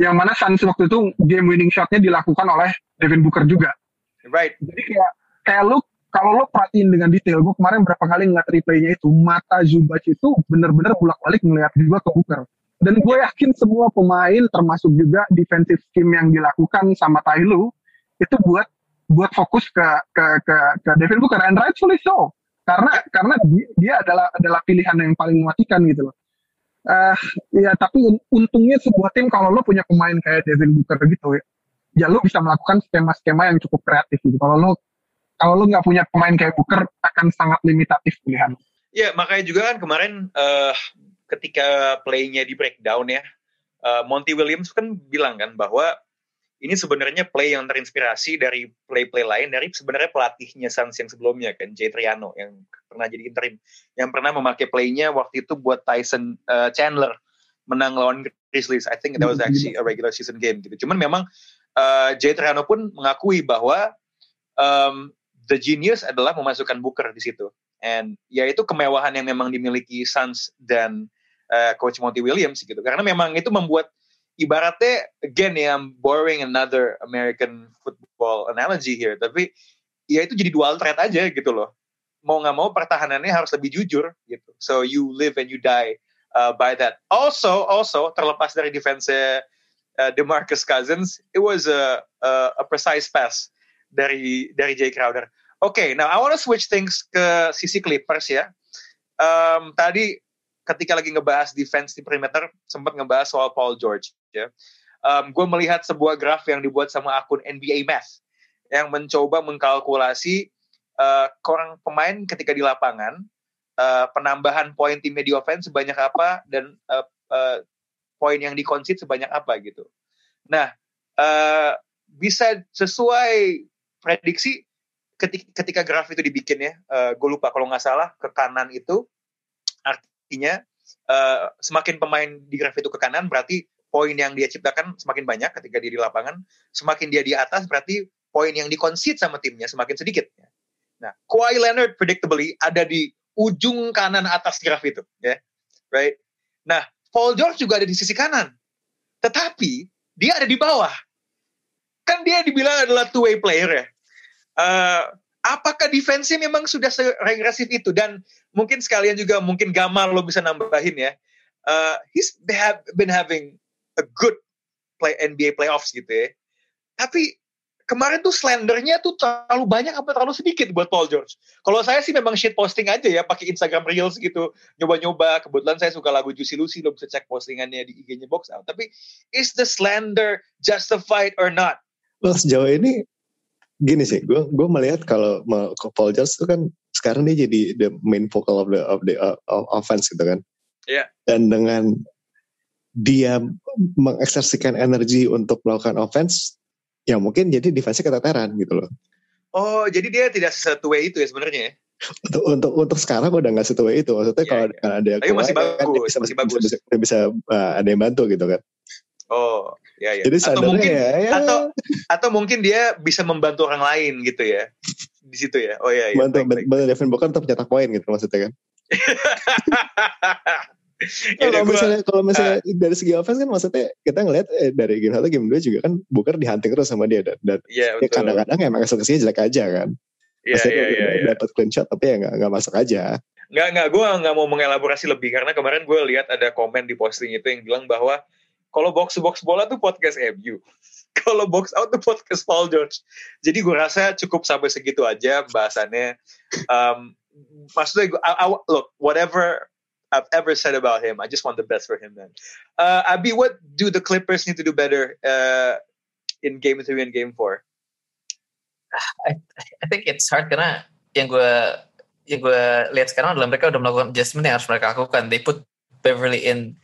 Yang mana Suns waktu itu game winning shotnya dilakukan oleh Devin Booker juga. Right. Jadi kayak kayak lu kalau lo perhatiin dengan detail, gue kemarin berapa kali ngeliat replaynya itu, mata Zubac itu bener-bener bolak-balik ngeliat juga ke Booker. Dan gue yakin semua pemain, termasuk juga defensive scheme yang dilakukan sama Tailu, itu buat buat fokus ke ke ke, ke Devin Booker, and rightfully so. Karena karena dia adalah adalah pilihan yang paling mematikan gitu loh. Uh, ya tapi untungnya sebuah tim kalau lo punya pemain kayak Devin Booker gitu ya, ya lo bisa melakukan skema-skema yang cukup kreatif gitu. Kalau lo kalau lo nggak punya pemain kayak Booker akan sangat limitatif pilihan. Ya makanya juga kan kemarin uh, ketika playnya di breakdown ya, uh, Monty Williams kan bilang kan bahwa ini sebenarnya play yang terinspirasi dari play-play lain dari sebenarnya pelatihnya Suns yang sebelumnya kan Jay Triano yang pernah jadi interim yang pernah memakai playnya waktu itu buat Tyson uh, Chandler menang lawan Grizzlies I think that was actually a regular season game gitu cuman memang uh, Jay Triano pun mengakui bahwa um, the genius adalah memasukkan Booker di situ. And ya itu kemewahan yang memang dimiliki Suns dan uh, coach Monty Williams gitu. Karena memang itu membuat ibaratnya again ya I'm borrowing another American football analogy here tapi ya itu jadi dual threat aja gitu loh. Mau nggak mau pertahanannya harus lebih jujur gitu. So you live and you die uh, by that. Also also terlepas dari defense uh, DeMarcus Cousins it was a, a a precise pass dari dari Jay Crowder okay, now I want to switch things ke sisi Clippers ya um, tadi ketika lagi ngebahas defense di perimeter sempat ngebahas soal Paul George ya. Um, gue melihat sebuah graf yang dibuat sama akun NBA Math yang mencoba mengkalkulasi uh, kurang pemain ketika di lapangan uh, penambahan poin tim di offense sebanyak apa dan uh, uh, poin yang dikonsit sebanyak apa gitu. Nah, uh, bisa sesuai prediksi ketika, ketika graf itu dibikin ya, uh, gue lupa kalau nggak salah ke kanan itu artinya uh, semakin pemain di graf itu ke kanan berarti poin yang dia ciptakan semakin banyak ketika dia di lapangan. Semakin dia di atas berarti poin yang dikonsit sama timnya semakin sedikit. Nah Kawhi Leonard predictably ada di ujung kanan atas graf itu ya. Right? Nah Paul George juga ada di sisi kanan. Tetapi dia ada di bawah. Kan dia dibilang adalah two way player ya uh, apakah defense memang sudah seregresif itu dan mungkin sekalian juga mungkin Gamal lo bisa nambahin ya uh, he's have been having a good play NBA playoffs gitu ya tapi kemarin tuh slendernya tuh terlalu banyak apa terlalu sedikit buat Paul George. Kalau saya sih memang shit posting aja ya, pakai Instagram Reels gitu, nyoba-nyoba. Kebetulan saya suka lagu Juicy Lucy, lo bisa cek postingannya di IG-nya Box. Tapi is the slender justified or not? Well, sejauh ini gini sih, gue gue melihat kalau Paul George itu kan sekarang dia jadi the main focal of the of the uh, of offense gitu kan. Iya. Yeah. Dan dengan dia mengekspresikan energi untuk melakukan offense, ya mungkin jadi defense keteteran gitu loh. Oh, jadi dia tidak way itu ya sebenarnya ya? untuk untuk untuk sekarang udah nggak satu way itu maksudnya yeah, kalau yeah. ada Tapi masih bagus, kan bisa, masih bagus. bisa, bisa, bisa uh, ada yang bantu gitu kan oh ya ya. Jadi atau mungkin ya, ya. atau atau mungkin dia bisa membantu orang lain gitu ya. Di situ ya. Oh ya, ya. Bantu bantu Devin Booker untuk mencetak poin gitu maksudnya kan. Ya kalau misalnya kalau misalnya uh, dari segi offense kan maksudnya kita ngeliat eh, dari game satu game dua juga kan Booker dihunting terus sama dia dan, dan yeah, ya kadang-kadang emang eksekusinya jelek aja kan. Iya, iya, iya. Ya. Dapat clean shot tapi ya nggak nggak masuk aja. Nggak nggak, gue nggak mau mengelaborasi lebih karena kemarin gue lihat ada komen di posting itu yang bilang bahwa kalau box box bola tuh podcast MU, kalau box out tuh podcast Paul George. Jadi gue rasa cukup sampai segitu aja bahasannya. Um, maksudnya gue, I, I, look whatever I've ever said about him. I just want the best for him, man. Uh, Abi, what do the Clippers need to do better uh, in Game Three and Game Four? I, I think it's hard karena yang gue yang gue lihat sekarang adalah mereka udah melakukan adjustment yang harus mereka lakukan. They put Beverly in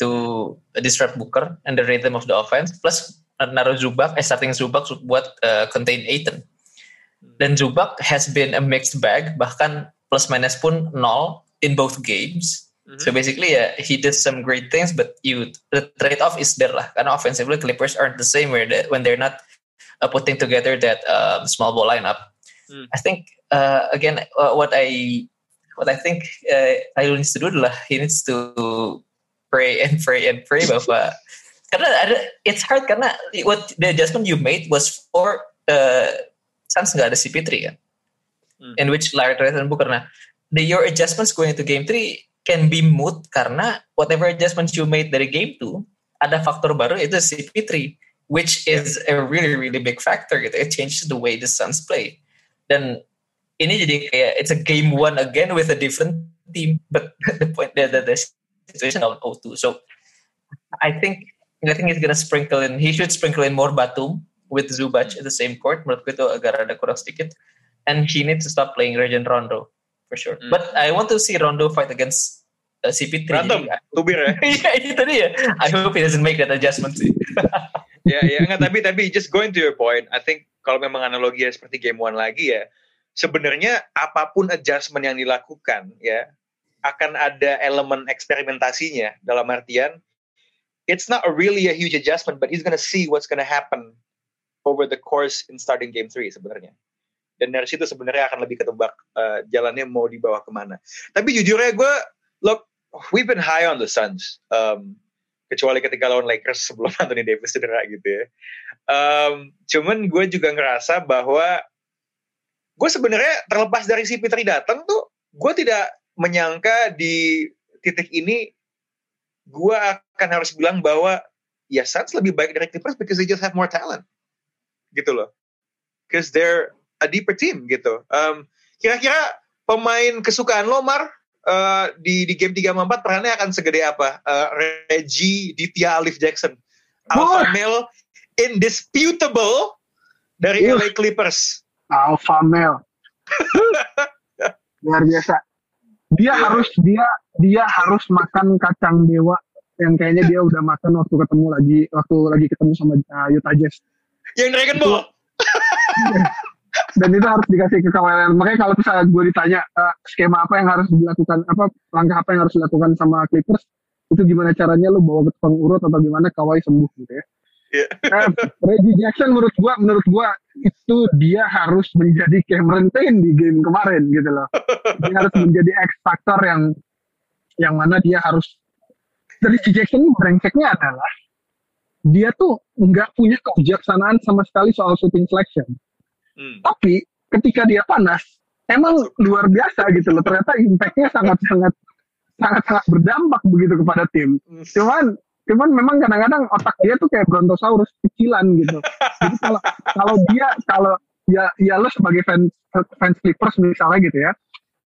to disrupt Booker and the rhythm of the offense. Plus naruh Zubak, eh starting Zubak buat uh, contain Aiton. Dan Zubak has been a mixed bag, bahkan plus minus pun nol in both games. Mm-hmm. So basically, yeah, he did some great things, but you the trade off is there lah. Karena offensively, Clippers aren't the same where when they're not uh, putting together that uh, small ball lineup. Mm. I think uh, again uh, what I what I think uh, Ayu needs to do adalah he needs to pray and pray and pray bahwa karena ada it's hard karena what the adjustment you made was for uh, Suns nggak ada CP3 kan, mm. in which Larry Trajan Booker. Nah, the, your adjustments going into game 3 can be moot karena whatever adjustments you made dari game 2 ada faktor baru itu CP3 which is a really really big factor gitu. It changes the way the Suns play. Dan ini jadi kayak it's a game one again with a different team. But the point the, the, the situation on O2. So I think I think he's gonna sprinkle in. He should sprinkle in more Batum with Zubac at the same court. Menurut gue itu agak rada kurang sedikit. And he needs to stop playing Rajon Rondo for sure. Hmm. But I want to see Rondo fight against uh, CP3. Berantem, Jadi, tubir ya. Iya itu dia. I hope he doesn't make that adjustment sih. ya, ya enggak tapi tapi just going to your point, I think kalau memang analogi seperti game one lagi ya, sebenarnya apa pun adjustment yang dilakukan ya akan ada elemen eksperimentasinya dalam artian it's not really a huge adjustment, but he's gonna see what's gonna happen over the course in starting game three sebenarnya. Dan dari situ sebenarnya akan lebih ketebak uh, jalannya mau dibawa ke mana. Tapi jujurnya gue, look, we've been high on the Suns. Um, kecuali ketika lawan Lakers sebelum Anthony Davis cedera gitu ya. Um, cuman gue juga ngerasa bahwa gue sebenarnya terlepas dari si Peter datang tuh, gue tidak menyangka di titik ini gue akan harus bilang bahwa ya Suns lebih baik dari Clippers because they just have more talent gitu loh. Because they're a deeper team gitu. Um, kira-kira pemain kesukaan lo Mar uh, di di game 3 sama 4 perannya akan segede apa? Uh, Reggie Ditya Alif Jackson. Alpha Wah. male indisputable dari Uh. LA Clippers. Alpha male. Luar biasa. Dia Iya. harus dia dia harus makan kacang dewa yang kayaknya dia udah makan waktu ketemu lagi waktu lagi ketemu sama uh, Utah Jazz. Yang Dragon Ball. Dan itu harus dikasih ke kawan. Makanya kalau misalnya gue ditanya uh, skema apa yang harus dilakukan, apa langkah apa yang harus dilakukan sama Clippers, itu gimana caranya lu bawa ke tukang urut atau gimana Kawhi sembuh gitu ya. Iya. Eh, Reggie Jackson menurut gua menurut gua itu dia harus menjadi Cameron Payne di game kemarin gitu loh. Dia harus menjadi X factor yang yang mana dia harus Reggie Jackson ini brengseknya adalah dia tuh nggak punya kebijaksanaan sama sekali soal shooting selection. Hmm. Tapi ketika dia panas, emang luar biasa gitu loh. Ternyata impactnya sangat-sangat sangat-sangat berdampak begitu kepada tim. Cuman cuman memang kadang-kadang otak dia tuh kayak brontosaurus kecilan gitu. Jadi kalau kalau dia kalau ya ya lo sebagai fans fans Clippers misalnya gitu ya,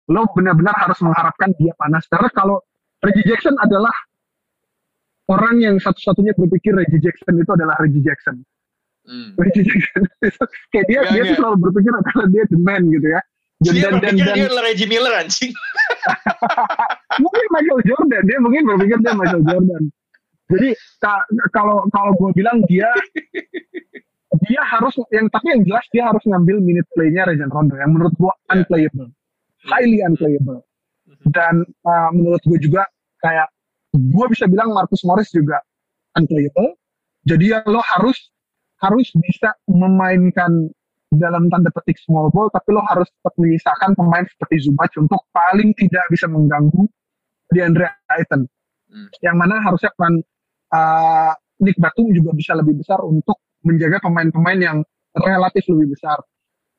lo benar-benar harus mengharapkan dia panas karena kalau Reggie Jackson adalah orang yang satu-satunya berpikir Reggie Jackson itu adalah Reggie Jackson. Hmm. Reggie Jackson kayak dia Enggak, dia tuh selalu berpikir adalah dia the man gitu ya. Dan, Dia dan, dan, berpikir dan dia adalah Reggie Miller anjing. mungkin Michael Jordan dia mungkin berpikir dia Michael Jordan. Jadi ka- kalau kalau gue bilang dia dia harus yang tapi yang jelas dia harus ngambil minute play-nya Rajon Rondo yang menurut gue unplayable, highly unplayable. Dan uh, menurut gue juga kayak gue bisa bilang Marcus Morris juga unplayable. Jadi ya lo harus harus bisa memainkan dalam tanda petik small ball, tapi lo harus menyisakan pemain seperti Zubac untuk paling tidak bisa mengganggu di Andre Ayton. Hmm. Yang mana harusnya peran uh, Nick Batum juga bisa lebih besar untuk menjaga pemain-pemain yang relatif lebih besar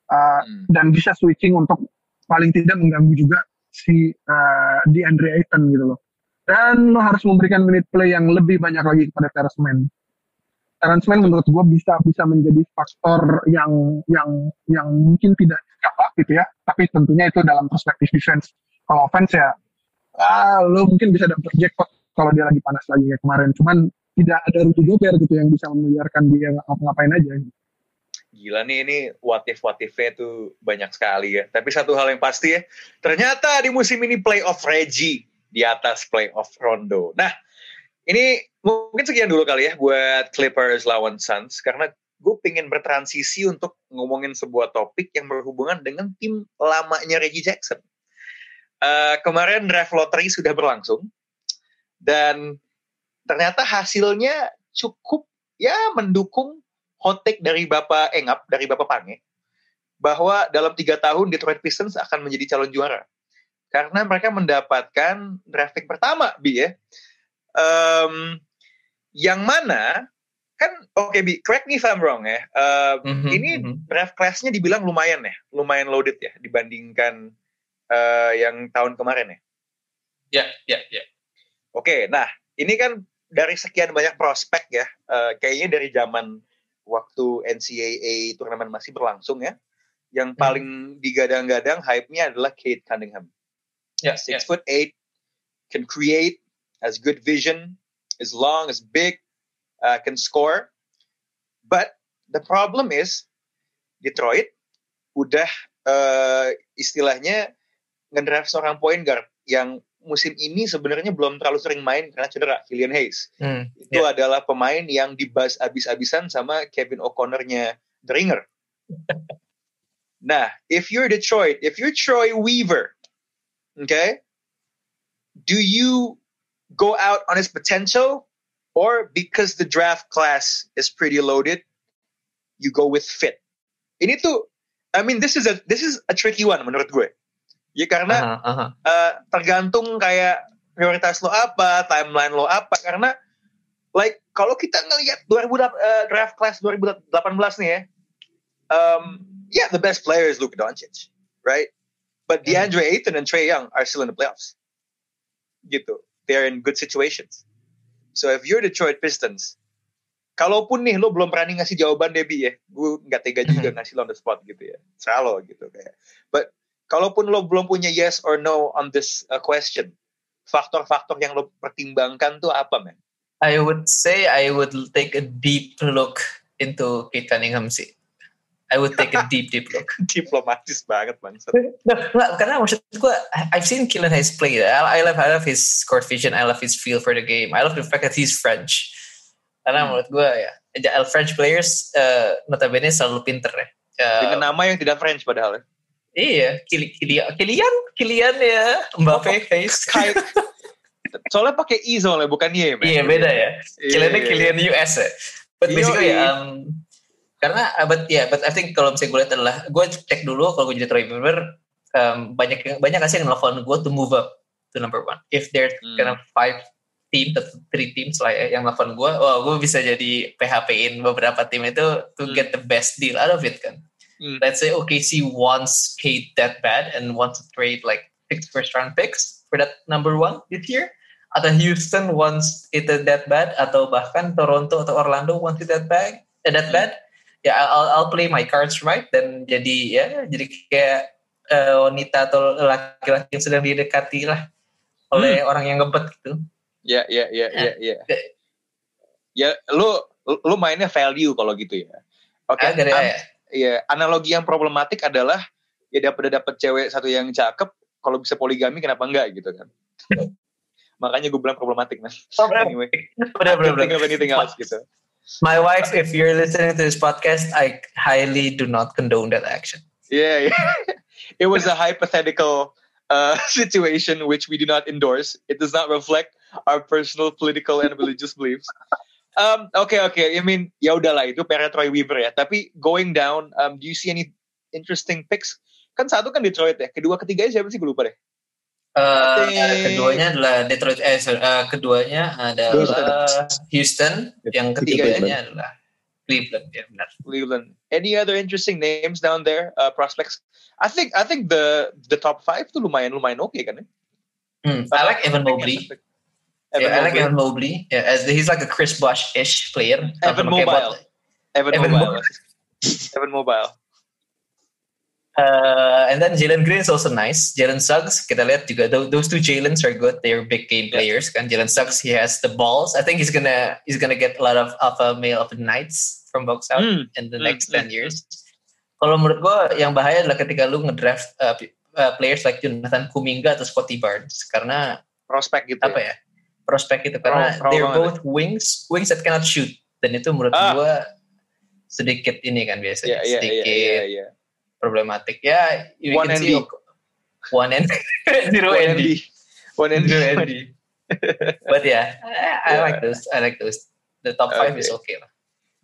uh, Hmm. dan bisa switching untuk paling tidak mengganggu juga si uh, di Andre Ayton gitu loh. Dan lo harus memberikan minute play yang lebih banyak lagi kepada Terrence Mann. Terrence Mann menurut gue bisa bisa menjadi faktor yang yang yang mungkin tidak apa gitu ya, tapi tentunya itu dalam perspektif defense. Kalau offense ya, ah, lo mungkin bisa dapet jackpot kalau dia lagi panas lagi kayak kemarin. Cuman tidak ada Rudy Gobert gitu yang bisa membiarkan dia ngapa-ngapain aja. Gila nih ini what if what if tuh banyak sekali ya. Tapi satu hal yang pasti ya, ternyata di musim ini playoff Reggie di atas playoff Rondo. Nah, ini mungkin sekian dulu kali ya buat Clippers lawan Suns karena gue pengen bertransisi untuk ngomongin sebuah topik yang berhubungan dengan tim lamanya Reggie Jackson. Eh, kemarin draft lottery sudah berlangsung dan ternyata hasilnya cukup ya mendukung hot take dari Bapak Engap, dari Bapak Pange, bahwa dalam tiga tahun Detroit Pistons akan menjadi calon juara. Karena mereka mendapatkan draft pick pertama, Bi ya. Em, yang mana, kan oke Bi, correct me if I'm wrong ya. Em, Mhm, ini mhm. draft class-nya dibilang lumayan ya, lumayan loaded ya dibandingkan eh, yang tahun kemarin ya. Ya, ya, ya. Oke, nah ini kan dari sekian banyak prospek ya, eh, kayaknya dari zaman waktu NCAA turnamen masih berlangsung ya, yang Hmm. paling digadang-gadang hype-nya adalah Kate Cunningham. Ya, ya. Six foot eight, can create, has good vision, is long, is big, uh, can score. But the problem is Detroit udah uh, istilahnya ngedraft seorang point guard yang musim ini sebenarnya belum terlalu sering main karena cedera, Killian Hayes. Hmm, Itu yeah. adalah pemain yang dibahas abis-abisan sama Kevin O'Connor-nya The Ringer. nah, if you're Detroit, if you're Troy Weaver, okay, do you go out on his potential or because the draft class is pretty loaded, you go with fit? Ini tuh, I mean, this is a this is a tricky one menurut gue. Ya karena aha. uh, tergantung kayak prioritas lo apa, timeline lo apa karena like kalau kita ngelihat 2000 uh, draft class 2018 nih ya. Um, yeah, the best player is Luka Doncic, right? But DeAndre Ayton and Trey Young are still in the playoffs. Gitu. They're in good situations. So if you're Detroit Pistons, kalaupun nih lo belum berani ngasih jawaban Debbie ya, gue nggak tega juga ngasih lo on the spot gitu ya, selalu gitu kayak. But kalaupun lo belum punya yes or no on this uh, question, faktor-faktor yang lo pertimbangkan tuh apa, man? I would say I would take a deep look into Kate Cunningham sih. I would take a deep, deep look. Diplomatis banget, man. Nggak, nggak, karena maksud gue, I've seen Killian Hayes play. I, I love, I love his court vision. I love his feel for the game. I love the fact that he's French. Karena Hmm. menurut gue ya, French players uh, notabene selalu pinter ya. Uh, Dengan nama yang tidak French padahal. ya. Iya, Kili- Kilian, Kilian, Kilian ya, Mbappe. Kayak soalnya pakai I soalnya bukan Y, man. Iya beda ya. Iya, Kiliannya iya. Kilian US ya. But Iya, basically iya. um, karena uh, but ya, yeah, but I think kalau misalnya gue lihat adalah gue cek dulu kalau gue jadi Troy Weaver um, banyak banyak kasih yang nelfon gue to move up to number one. If there's Hmm. kind of five team atau three teams lah ya yang nelfon gue, oh gue bisa jadi PHP-in beberapa tim itu to Hmm. get the best deal out of it kan. Hmm. Let's say OKC wants Kate that bad and wants to trade like six first round picks for that number one this year. Atau Houston wants it that bad atau bahkan Toronto atau Orlando wants it that bad, eh, that bad. Ya I'll, I'll play my cards right dan jadi ya jadi kayak eh, wanita atau laki-laki yang sedang didekati lah oleh orang yang ngebet gitu. Ya, ya, ya, ya, ya. Ya, lu lu mainnya value kalau gitu ya. Oke. Agak am- ya. Iya, analogi yang problematik adalah ya dapat dapat cewek satu yang cakep, kalau bisa poligami kenapa enggak gitu kan? Makanya gue bilang problematik man. Anyway, Bener, I bener, can't think bener. of anything else gitu. My wife, if you're listening to this podcast, I highly do not condone that action. Yeah, yeah. it was a hypothetical uh, situation which we do not endorse. It does not reflect our personal political and religious beliefs. Um, okay, okay. I mean, ya udahlah itu Pere Troy Weaver ya. Tapi going down, um, do you see any interesting picks? Kan satu kan Detroit ya. Kedua, ketiganya siapa sih? Gue lupa deh. Uh, keduanya adalah Detroit eh sorry, uh, keduanya adalah Houston, yang ketiganya Cleveland. adalah Cleveland ya benar. Cleveland. Any other interesting names down there? Uh, prospects. I think I think the the top five tuh lumayan lumayan oke kan ya. Hmm, I like Evan Mobley. Evan yeah, I like Mobley. Evan Mobley. Yeah, as he's like a Chris Bosh-ish player. Evan Mobile. Evan, Evan Mobile. Evan Mobile. Uh, and then Jalen Green is also nice. Jalen Suggs, kita lihat juga tho- those two Jalen's are good. They're big game players. Kan Jalen Suggs, he has the balls. I think he's gonna he's gonna get a lot of alpha male of the nights from box out Hmm. in the Mm, next mm, 10 years. Kalau menurut gue yang bahaya adalah ketika lu ngedraft uh, uh, players like Jonathan Kuminga atau Scotty Barnes karena Prospek gitu. apa ya prospek itu karena Raw- raw they're banget. both wings wings that cannot shoot dan itu menurut Ah. gue sedikit ini kan biasanya Iya, iya, iya, sedikit iya, iya. problematic ya you One can ND. see one and zero One ND. One ND. zero ND but yeah I, I Yeah. like those I like those the top five Okay. is okay lah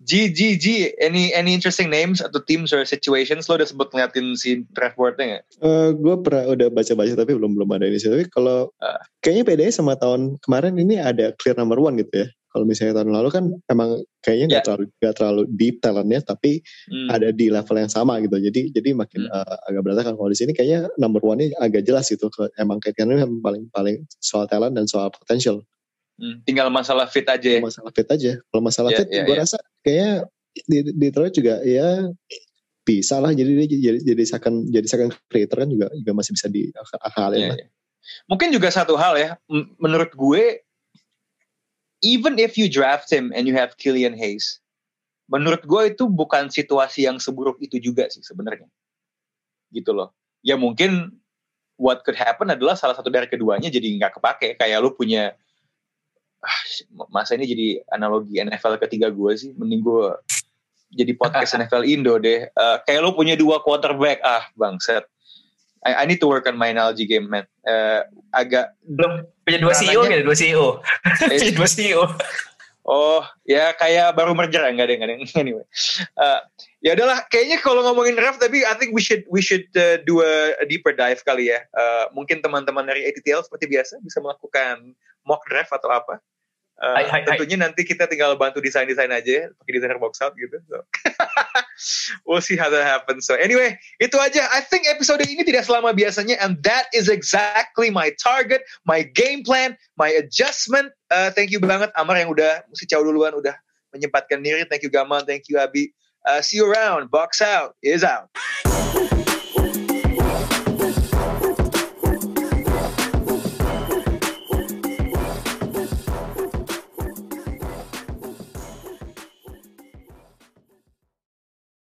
G, G, G. Any any interesting names atau teams or situations lo udah sebut ngeliatin si draft boardnya nggak? gue pernah udah baca-baca tapi belum belum ada ini sih. Tapi kalau Ah. kayaknya bedanya sama tahun kemarin ini ada clear number one gitu ya. Kalau misalnya tahun lalu kan emang kayaknya nggak Ya. terlalu nggak terlalu deep talentnya, tapi Hmm. ada di level yang sama gitu. Jadi jadi makin Hmm. uh, agak berantakan. Kalau di sini kayaknya number one ini agak jelas gitu. Emang kayaknya paling paling soal talent dan soal potential. Hmm. Tinggal masalah fit aja ya. Masalah fit aja. Kalau masalah Ya, fit, ya, gue ya. rasa kayaknya di Detroit juga ya bisa lah. Jadi dia jadi jadi second jadi second creator kan juga juga masih bisa di Iya, lah. iya. Mungkin juga satu hal ya, menurut gue even if you draft him and you have Killian Hayes, menurut gue itu bukan situasi yang seburuk itu juga sih sebenarnya. Gitu loh. Ya mungkin what could happen adalah salah satu dari keduanya jadi nggak kepake. Kayak lu punya ah, masa ini jadi analogi NFL ketiga gue sih. Mending gue jadi podcast NFL Indo deh. Uh, kayak lu punya dua quarterback ah bangset. I, I need to work on my analogy game man. Uh, agak belum punya dua CEO gitu, dua CEO. punya dua CEO. Oh, ya kayak baru merger enggak ada enggak ada anyway. Uh, ya adalah kayaknya kalau ngomongin draft tapi I think we should we should uh, do a, a deeper dive kali ya. Uh, mungkin teman-teman dari ATTL seperti biasa bisa melakukan mock draft atau apa. Uh, hai, hai, tentunya hai. nanti kita tinggal bantu desain-desain aja pakai desainer box out gitu. So. we'll see how that happens. So anyway, itu aja. I think episode ini tidak selama biasanya and that is exactly my target, my game plan, my adjustment. Uh, thank you banget Amar yang udah mesti jauh duluan udah menyempatkan diri. Thank you Gamal, thank you Abi. Uh, see you around. Box out is out.